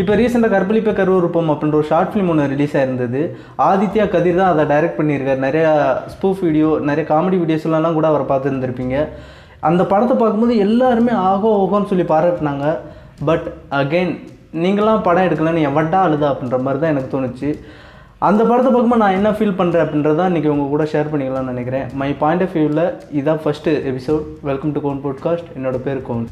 இப்போ ரீசெண்டாக கற்பழிப்பே கருவறுப்பம் அப்படின்ற ஒரு ஷார்ட் ஃபிலிம் ஒன்று ரிலீஸ் ஆயிருந்தது. ஆதித்யா கதிர் தான் அதை டைரக்ட் பண்ணியிருக்காரு. நிறையா ஸ்பூஃப் வீடியோ நிறைய காமெடி வீடியோஸ்லாம் கூட அவரை பார்த்துருந்துருப்பீங்க. அந்த படத்தை பார்க்கும்போது எல்லாருமே ஆகோ ஓகோன்னு சொல்லி பாராட்டினாங்க. பட் அகைன் நீங்களாம் படம் எடுக்கலன்னு எவன்டா அழுதா அப்படின்ற மாதிரி தான் எனக்கு தோணுச்சு. அந்த படத்தை பார்க்கும்போது நான் என்ன ஃபீல் பண்ணுறேன் அப்படின்றத இன்றைக்கி உங்கள் கூட ஷேர் பண்ணிக்கலாம்னு நினைக்கிறேன். மை பாயிண்ட் ஆஃப் வியூவில் இதான் first episode welcome to Kon podcast என்னோட பேர் கோன்.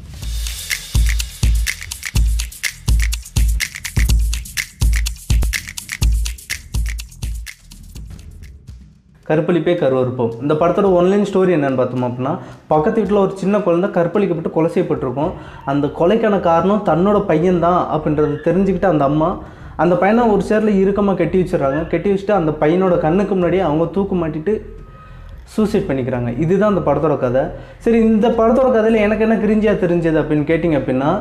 கற்பழிப்பே கருவறுப்போம். இந்த படத்தோட ஒன்லைன் ஸ்டோரி என்னென்னு பார்த்தோம் அப்படின்னா பக்கத்து வீட்டில் ஒரு சின்ன குழந்தை கற்பழிக்கப்பட்டு கொலை செய்யப்பட்டிருக்கும். அந்த கொலைக்கான காரணம் தன்னோட பையன்தான் அப்படின்றத தெரிஞ்சுக்கிட்டு அந்த அம்மா அந்த பையனை ஒரு சேரில் இறுக்கமாக கட்டி வச்சிடுறாங்க. கட்டி வச்சுட்டு அந்த பையனோட கண்ணுக்கு முன்னாடியே அவங்க தூக்கு மாட்டிட்டு சூசைட் பண்ணிக்கிறாங்க. இதுதான் அந்த படத்தோட கதை. சரி இந்த படத்தோட கதையில் எனக்கு என்ன கிரிஞ்சியாக தெரிஞ்சது அப்படின்னு கேட்டிங்க அப்படின்னா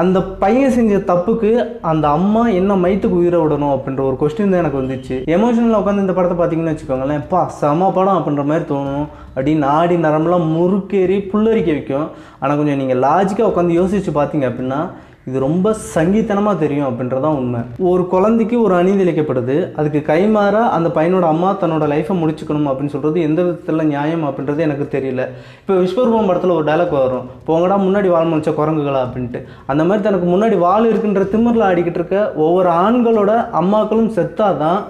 அந்த பையன் செஞ்ச தப்புக்கு அந்த அம்மா என்ன மைத்துக்கு உயிரை விடணும் அப்படின்ற ஒரு கொஸ்டின் தான் எனக்கு வந்துச்சு. எமோஷனலாக உட்காந்து இந்த படத்தை பார்த்தீங்கன்னு வச்சுக்கோங்களேன் பா செம படம் அப்படின்ற மாதிரி தோணும். அப்படின்னு நாடி நரம்பெலாம் முறுக்கேறி புல்லரிக்க வைக்கும். ஆனால் கொஞ்சம் நீங்கள் லாஜிக்காக உட்காந்து யோசிச்சு பார்த்தீங்க அப்படின்னா இது ரொம்ப சங்கீத்தனமாக தெரியும் அப்படின்றதான் உண்மை. ஒரு குழந்தைக்கு ஒரு அநீதி இழைக்கப்படுது அதுக்கு கைமாற அந்த பையனோட அம்மா தன்னோட லைஃப்பை முடிச்சுக்கணும் அப்படின்னு சொல்கிறது எந்த விதத்தில் நியாயம் அப்படின்றது எனக்கு தெரியல. இப்போ விஸ்வரூபம் படத்தில் ஒரு டைலாக் வரும். போங்கடா முன்னாடி வாழ் முடிச்ச குரங்குகளா அப்படின்ட்டு. அந்த மாதிரி தனக்கு முன்னாடி வாழ் இருக்குன்ற திமிரில் ஆடிக்கிட்டு இருக்க ஒவ்வொரு ஆண்களோட அம்மாக்களும் செத்தாதான்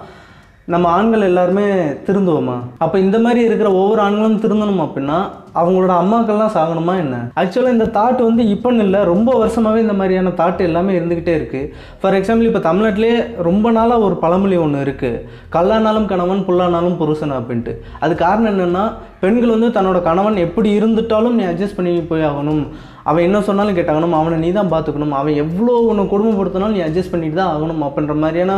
நம்ம ஆண்கள் எல்லாருமே திருந்துவோமா? அப்போ இந்த மாதிரி இருக்கிற ஒவ்வொரு ஆண்களும் திருந்தணும் அப்படின்னா அவங்களோட அம்மாக்கள்லாம் சாகணுமா என்ன? ஆக்சுவலாக இந்த தாட் வந்து இப்போன்னு இல்லை ரொம்ப வருஷமாகவே இந்த மாதிரியான தாட் எல்லாமே இருந்துக்கிட்டே இருக்குது ஃபார் எக்ஸாம்பிள் இப்போ தமிழ்நாட்டிலே ரொம்ப நாளாக ஒரு பழமொழி ஒன்று இருக்குது கல்லானாலும் கணவன் புல்லானாலும் புருஷன் அப்படின்ட்டு. அது காரணம் என்னென்னா பெண்கள் வந்து தன்னோட கணவன் எப்படி இருந்துட்டாலும் நீ அட்ஜஸ்ட் பண்ணி போய் ஆகணும். அவன் என்ன சொன்னாலும் கேட்டாகணும் அவனை நீ தான் பார்த்துக்கணும் அவன் எவ்வளோ ஒன்று கொடுமைப்படுத்தினாலும் நீ அட்ஜஸ்ட் பண்ணிட்டு தான் ஆகணும் அப்படின்ற மாதிரியான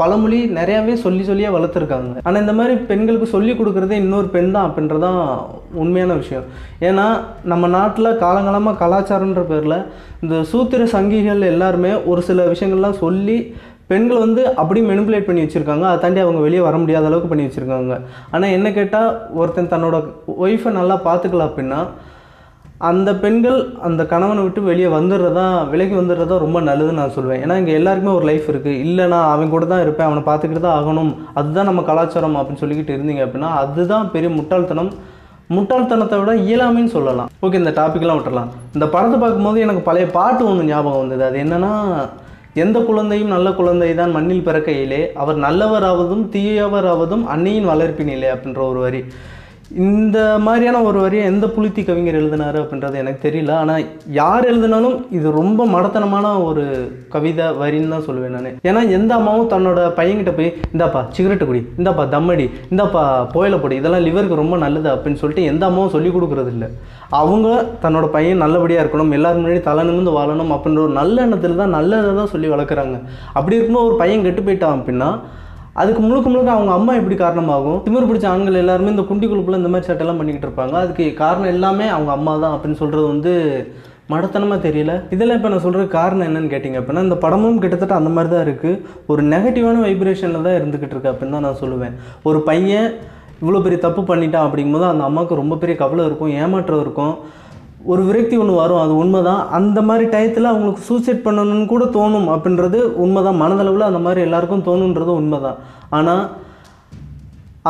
பழமொழி நிறையாவே சொல்லி சொல்லியே வளர்த்துருக்காங்க. ஆனால் இந்த மாதிரி பெண்களுக்கு சொல்லி கொடுக்குறதே இன்னொரு பெண் தான் அப்படின்றதான் உண்மையான விஷயம். ஏன்னா நம்ம நாட்டில் காலங்காலமாக கலாச்சாரன்ற பேரில் இந்த சூத்திர சங்கிகள் எல்லாருமே ஒரு சில விஷயங்கள்லாம் சொல்லி பெண்கள் வந்து அப்படியே மெனிப்புலேட் பண்ணி வச்சுருக்காங்க. அதை தாண்டி அவங்க வெளியே வர முடியாத அளவுக்கு பண்ணி வச்சுருக்காங்க. ஆனால் என்ன கேட்டால் ஒருத்தன் தன்னோட ஒய்ஃபை நல்லா பார்த்துக்கலாம் அப்படின்னா அந்த பெண்கள் அந்த கணவனை விட்டு வெளியே வந்துடுறதா விலகி வந்துடுறதா ரொம்ப நல்லதுன்னு நான் சொல்லுவேன் ஏன்னா இங்கே எல்லாருக்குமே ஒரு லைஃப் இருக்குது இல்லை நான் அவன் கூட தான் இருப்பேன். அவனை பார்த்துக்கிட்டு தான் ஆகணும். அதுதான் நம்ம கலாச்சாரம் அப்படின்னு சொல்லிக்கிட்டு இருந்தீங்க அப்படின்னா அதுதான் பெரிய முட்டாள்தனம். முட்டாள்தனத்தை விட இயலாமைன்னு சொல்லலாம். ஓகே இந்த டாப்பிக்லாம் விட்டுறலாம். இந்த படத்தை பார்க்கும்போது எனக்கு பழைய பாட்டு ஒன்று ஞாபகம் வந்தது. அது என்னென்னா எந்த குழந்தையும் நல்ல குழந்தை தான் மண்ணில் பிறக்கையிலே. அவர் நல்லவராவதும் தீயவராவதும் அன்னையின் வளர்ப்பினிலே அப்படின்ற ஒரு வரி. இந்த மாதிரியான ஒரு வரியை எந்த புலித்தி கவிஞர் எழுதினார் அப்படின்றது எனக்கு தெரியல. ஆனால் யார் எழுதினாலும் இது ரொம்ப மடத்தனமான ஒரு கவிதை வரின்னு தான் சொல்லுவேன் நான். ஏன்னா எந்த அம்மாவும் தன்னோட பையன்கிட்ட போய் இந்தாப்பா சிகரெட்டு குடி இந்தாப்பா தம்மடி இந்தாப்பா போயில பொடி இதெல்லாம் லிவருக்கு ரொம்ப நல்லது அப்படின்னு சொல்லிட்டு எந்த அம்மாவும் சொல்லி கொடுக்குறது இல்லை அவங்க தன்னோட பையன் நல்லபடியாக இருக்கணும் எல்லாரும் முன்னாடி தலை நிமிர்ந்து வாழணும் அப்படின்ற ஒரு நல்ல எண்ணத்தில் தான் நல்லதை தான் சொல்லி வளர்க்குறாங்க. அப்படி இருக்கும்போது ஒரு பையன் கெட்டு போயிட்டான் அப்படின்னா அதுக்கு முழுக்க முழுக்க அவங்க அம்மா எப்படி காரணமாகும்? திமிர் பிடிச்ச ஆண்கள் எல்லாருமே இந்த குண்டி குழுப்பில் இந்த மாதிரி சட்டெல்லாம் பண்ணிக்கிட்டு இருப்பாங்க. அதுக்கு காரணம் எல்லாமே அவங்க அம்மா தான் அப்படின்னு சொல்கிறது வந்து மடத்தனமாக தெரியல. இதெல்லாம் இப்போ நான் சொல்கிற காரணம் என்னன்னு கேட்டிங்க அப்படின்னா இந்த படமும் கிட்டத்தட்ட அந்த மாதிரி தான் இருக்குது ஒரு நெகட்டிவான வைப்ரேஷனில் தான் இருந்துக்கிட்டு இருக்கு அப்படின்னு தான் நான் சொல்லுவேன். ஒரு பையன் இவ்வளோ பெரிய தப்பு பண்ணிட்டான் அப்படிங்கும்போது அந்த அம்மாவுக்கு ரொம்ப பெரிய கவலை இருக்கும் ஏமாற்றம் இருக்கும். ஒரு விரக்தி ஒன்று வரும் அது உண்மைதான். அந்த மாதிரி டயத்தில் அவங்களுக்கு சூசைட் பண்ணணும்னு கூட தோணும் அப்படின்றது உண்மைதான். மனதளவில் அந்த மாதிரி எல்லாருக்கும் தோணுன்றது உண்மைதான். ஆனால்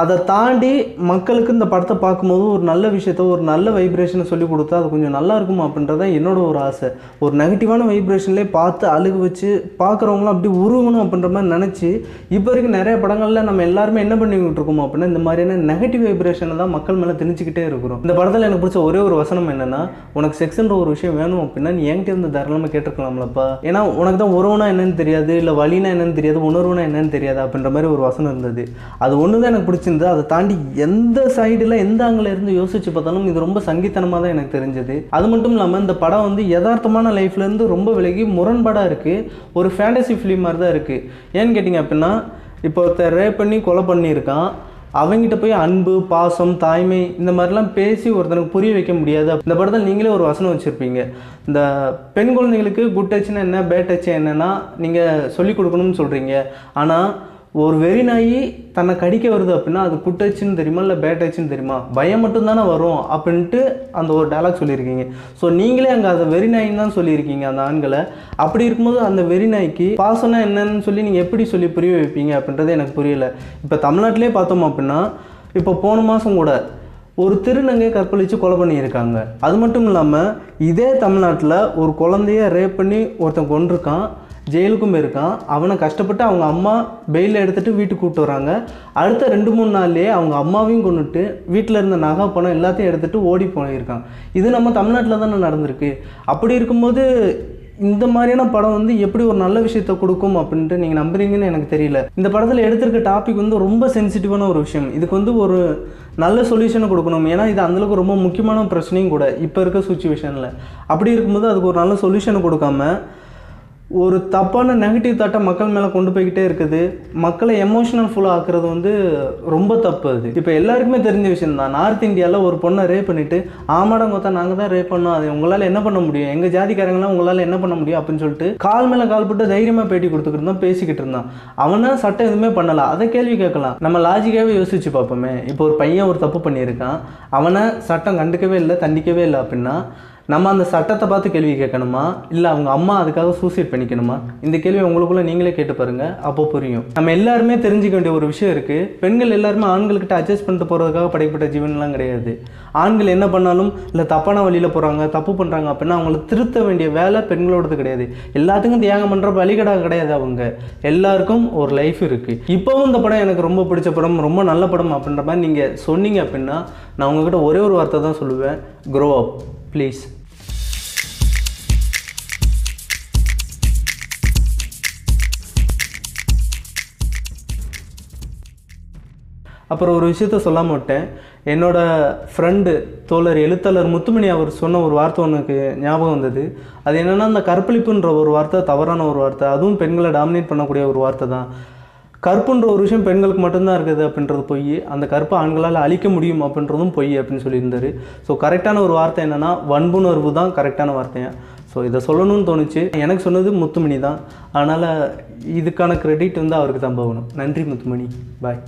அதை தாண்டி மக்களுக்கு இந்த படத்தை பார்க்கும்போது ஒரு நல்ல விஷயத்த ஒரு நல்ல வைப்ரேஷனை சொல்லி கொடுத்தா அது கொஞ்சம் நல்லா இருக்கும் அப்படின்றத என்னோட ஒரு ஆசை. ஒரு நெகட்டிவான வைப்ரேஷன்லேயே பார்த்து அழுகு வச்சு பார்க்குறவங்களும் அப்படி உருவணும் அப்படின்ற மாதிரி நினச்சி இப்போ வரைக்கும் நிறைய படங்களில் நம்ம எல்லாருமே என்ன பண்ணிக்கிட்டு இருக்கோம் அப்படின்னா இந்த மாதிரியான நெகட்டிவ் வைப்ரேஷனை தான் மக்கள் மேலே திணிச்சிக்கிட்டே இருக்கிறோம். இந்த படத்தில் எனக்கு பிடிச்ச ஒரே ஒரு வசனம் என்னென்னா உனக்கு செக்ஸ்ன்ற ஒரு விஷயம் வேணும் அப்படின்னா நீ என்கிட்ட இருந்து தாராளமாக கேட்டிருக்கலாம்லப்பா ஏன்னா உனக்கு தான் உறவுனா என்னன்னு தெரியாது இல்லை வழினா என்னன்னு தெரியாது உணர்வுனா என்னன்னு தெரியாது அப்படின்ற மாதிரி ஒரு வசனம் இருந்தது. அது ஒன்று தான் எனக்கு பிடிச்ச பிடிச்சிருந்தது அதை தாண்டி எந்த சைடில் எந்த ஆங்கில இருந்து யோசிச்சு பார்த்தாலும் இது ரொம்ப சங்கீத்தனமாக தான் எனக்கு தெரிஞ்சது. அது மட்டும் இல்லாமல் இந்த படம் வந்து யதார்த்தமான லைஃப்லேருந்து ரொம்ப விலகி முரண்பாடாக இருக்குது ஒரு ஃபேண்டசி ஃபிலிம் மாதிரி தான் இருக்குது ஏன்னு கேட்டிங்க அப்படின்னா இப்போ ஒருத்தர் ரேப் பண்ணி கொலை பண்ணியிருக்கான். அவங்ககிட்ட போய் அன்பு பாசம் தாய்மை இந்த மாதிரிலாம் பேசி ஒருத்தனுக்கு புரிய வைக்க முடியாது. இந்த படத்தில் நீங்களே ஒரு வசனம் வச்சுருப்பீங்க. இந்த பெண் குழந்தைங்களுக்கு குட் டச்னா என்ன பேட் டச்சு என்னென்னா நீங்கள் சொல்லிக் கொடுக்கணும்னு சொல்கிறீங்க ஆனால் ஒரு வெறி நாய் தன்னை கடிக்க வருது அப்படின்னா அது குட்டச்சுன்னு தெரியுமா இல்லை பேட்டாச்சுன்னு தெரியுமா? பயம் மட்டும்தானே வரும் அப்படின்ட்டு அந்த ஒரு டைலாக் சொல்லியிருக்கீங்க. ஸோ நீங்களே அங்கே அதை வெறி நாயின்னு தான் சொல்லியிருக்கீங்க அந்த ஆண்களை. அப்படி இருக்கும்போது அந்த வெறி நாய்க்கு பாசம்னா என்னன்னு சொல்லி நீங்கள் எப்படி சொல்லி புரிய வைப்பீங்க அப்படின்றது எனக்கு புரியலை. இப்போ தமிழ்நாட்டிலே பார்த்தோம் அப்படின்னா இப்போ போன மாதம் கூட ஒரு திருநங்கை கற்பழித்து கொலை பண்ணியிருக்காங்க. அது மட்டும் இல்லாமல் இதே தமிழ்நாட்டில் ஒரு குழந்தைய ரேப் பண்ணி ஒருத்தன் கொண்டிருக்கான் ஜெயிலுக்கும் இருக்கான். அவனை கஷ்டப்பட்டு அவங்க அம்மா பெயிலில் எடுத்துகிட்டு வீட்டுக்கு கூப்பிட்டு வராங்க. அடுத்த ரெண்டு மூணு நாள்லேயே அவங்க அம்மாவையும் கொண்டுட்டு வீட்டில் இருந்த நகை பணம் எல்லாத்தையும் எடுத்துகிட்டு ஓடி போயிருக்கான். இது நம்ம தமிழ்நாட்டில் தானே நடந்திருக்கு. அப்படி இருக்கும்போது இந்த மாதிரியான படம் வந்து எப்படி ஒரு நல்ல விஷயத்தை கொடுக்கும் அப்படின்ட்டு நீங்கள் நம்புறீங்கன்னு எனக்கு தெரியல. இந்த படத்தில் எடுத்திருக்க டாபிக் வந்து ரொம்ப சென்சிட்டிவான ஒரு விஷயம். இதுக்கு வந்து ஒரு நல்ல சொல்யூஷனை கொடுக்கணும். ஏன்னா இது அந்தளவுக்கு ரொம்ப முக்கியமான பிரச்சனையும் கூட இப்போ இருக்க சுச்சுவேஷனில் அப்படி இருக்கும்போது அதுக்கு ஒரு நல்ல சொல்யூஷனை கொடுக்காம ஒரு தப்பான நெகட்டிவ் தாட்டை மக்கள் மேலே கொண்டு போய்கிட்டே இருக்குது. மக்களை எமோஷனல் ஃபுல்லாக ஆக்குறது வந்து ரொம்ப தப்பு அது. இப்போ எல்லாருக்குமே தெரிஞ்ச விஷயம் தான் நார்த் இந்தியாவில் ஒரு பொண்ணை ரேப் பண்ணிவிட்டு ஆமாடம் கொத்தா நாங்கள் தான் ரேப் பண்ணோம். அது உங்களால் என்ன பண்ண முடியும்? எங்கள் ஜாதிக்காரங்களாம் உங்களால் என்ன பண்ண முடியும்? அப்படின்னு சொல்லிட்டு கால் மேலே கால் போட்டு தைரியமாக பேட்டி கொடுத்துக்கிட்டு இருந்தான் பேசிக்கிட்டு இருந்தான். அவனை சட்டம் எதுவுமே பண்ணலாம் அதை கேள்வி கேட்கலாம். நம்ம லாஜிக்காகவே யோசிச்சு பார்ப்போமே. இப்போ ஒரு பையன் ஒரு தப்பு பண்ணியிருக்கான். அவனை சட்டம் கண்டுக்கவே இல்லை தண்டிக்கவே இல்லை அப்படின்னா நம்ம அந்த சட்டத்தை பார்த்து கேள்வி கேட்கணுமா? இல்லை அவங்க அம்மா அதுக்காக சூசைட் பண்ணிக்கணுமா? இந்த கேள்வி உங்களுக்குள்ள நீங்களே கேட்டு பாருங்க. அப்போ புரியும். நம்ம எல்லாருமே தெரிஞ்சுக்க வேண்டிய ஒரு விஷயம் இருக்கு. பெண்கள் எல்லாருமே ஆண்கள்கிட்ட அட்ஜஸ்ட் பண்ணிட்டு போறதுக்காக படைக்கப்பட்ட ஜீவன்லாம் கிடையாது. ஆண்கள் என்ன பண்ணாலும் இல்லை தப்பான வழியில் போகிறாங்க தப்பு பண்ணுறாங்க அப்படின்னா அவங்கள திருத்த வேண்டிய வேலை பெண்களோடது கிடையாது. எல்லாத்துக்கும் தியாகம் பண்ணுற வழிகடாக கிடையாது அவங்க. எல்லாருக்கும் ஒரு லைஃப் இருக்குது இப்போவும் இந்த படம் எனக்கு ரொம்ப பிடிச்ச படம் ரொம்ப நல்ல படம் அப்படின்ற மாதிரி நீங்கள் சொன்னீங்க அப்படின்னா நான் உங்ககிட்ட ஒரே ஒரு வார்த்தை தான் சொல்லுவேன். க்ரோ அப் ப்ளீஸ் அப்புறம் ஒரு விஷயத்த சொல்லாம விட்டேன். என்னோடய ஃப்ரெண்டு தோழர் எழுத்தாளர் முத்துமணி அவர் சொன்ன ஒரு வார்த்தை உனக்கு ஞாபகம் வந்தது. அது என்னென்னா அந்த கற்பழிப்புன்ற ஒரு வார்த்தை தவறான ஒரு வார்த்தை. அதுவும் பெண்களை டாமினேட் பண்ணக்கூடிய ஒரு வார்த்தை தான். கற்புன்ற ஒரு விஷயம் பெண்களுக்கு மட்டும்தான் இருக்குது அப்படின்றது பொய். அந்த கற்பை ஆண்களால் அழிக்க முடியும் அப்படின்றதும் பொய் அப்படின்னு சொல்லியிருந்தார். ஸோ கரெக்டான ஒரு வார்த்தை என்னென்னா வன்புணர்வு தான் கரெக்டான வார்த்தையாக ஸோ இதை சொல்லணும்னு தோணுச்சு. எனக்கு சொன்னது முத்துமணி தான். அதனால் இதுக்கான க்ரெடிட் வந்து அவருக்கு தான் போகணும். நன்றி முத்துமணி. பாய்